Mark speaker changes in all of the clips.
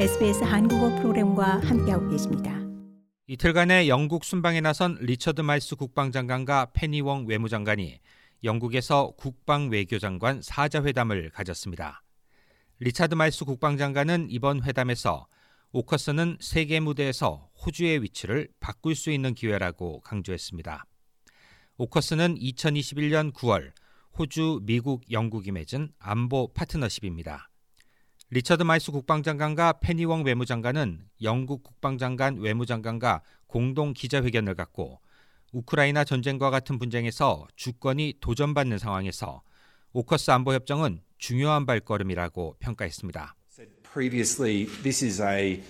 Speaker 1: SBS 한국어 프로그램과 함께하고 계십니다.
Speaker 2: 이틀간의 영국 순방에 나선 리처드 말스 국방장관과 페니 웡 외무장관이 영국에서 국방 외교장관 4자 회담을 가졌습니다. 리차드 말스 국방장관은 이번 회담에서 오커스는 세계 무대에서 호주의 위치를 바꿀 수 있는 기회라고 강조했습니다. 오커스는 2021년 9월 호주, 미국, 영국이 맺은 안보 파트너십입니다. 리처드 말스 국방장관과 페니 웡 외무장관은 영국 국방장관 외무장관과 공동 기자회견을 갖고 우크라이나 전쟁과 같은 분쟁에서 주권이 도전받는 상황에서 오커스 안보 협정은 중요한 발걸음이라고 평가했습니다.
Speaker 3: Previously, this is a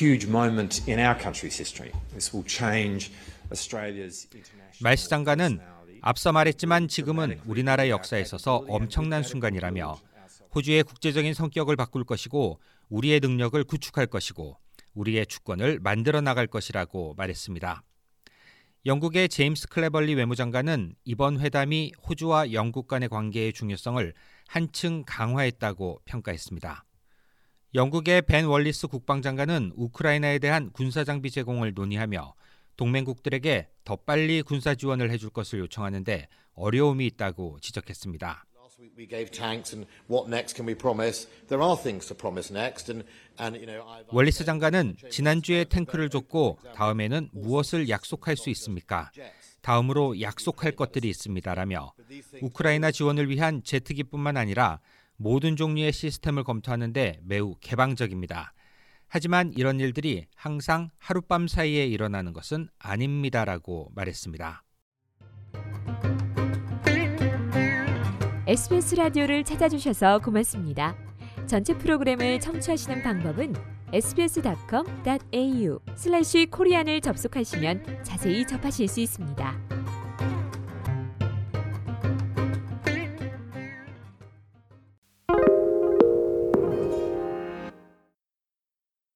Speaker 3: huge moment in our country's history. This will change Australia's international.
Speaker 2: 말스 장관은 앞서 말했지만 지금은 우리나라의 역사에 있어서 엄청난 순간이라며 호주의 국제적인 성격을 바꿀 것이고 우리의 능력을 구축할 것이고 우리의 주권을 만들어 나갈 것이라고 말했습니다. 영국의 제임스 클레벌리 외무장관은 이번 회담이 호주와 영국 간의 관계의 중요성을 한층 강화했다고 평가했습니다. 영국의 벤 월리스 국방장관은 우크라이나에 대한 군사장비 제공을 논의하며 동맹국들에게 더 빨리 군사 지원을 해줄 것을 요청하는데 어려움이 있다고 지적했습니다.
Speaker 4: We gave tanks, and what next can we promise? There are things to promise next, and and you know.
Speaker 2: 월리스 장관은 지난주에 탱크를 줬고 다음에는 무엇을 약속할 수 있습니까? 다음으로 약속할 것들이 있습니다라며 우크라이나 지원을 위한 제트기뿐만 아니라 모든 종류의 시스템을 검토하는데 매우 개방적입니다. 하지만 이런 일들이 항상 하룻밤 사이에 일어나는 것은 아닙니다라고 말했습니다.
Speaker 5: SBS 라디오를 찾아주셔서 고맙습니다. 전체 프로그램을 청취하시는 방법은 sbs.com.au/korean을 접속하시면 자세히 접하실 수 있습니다.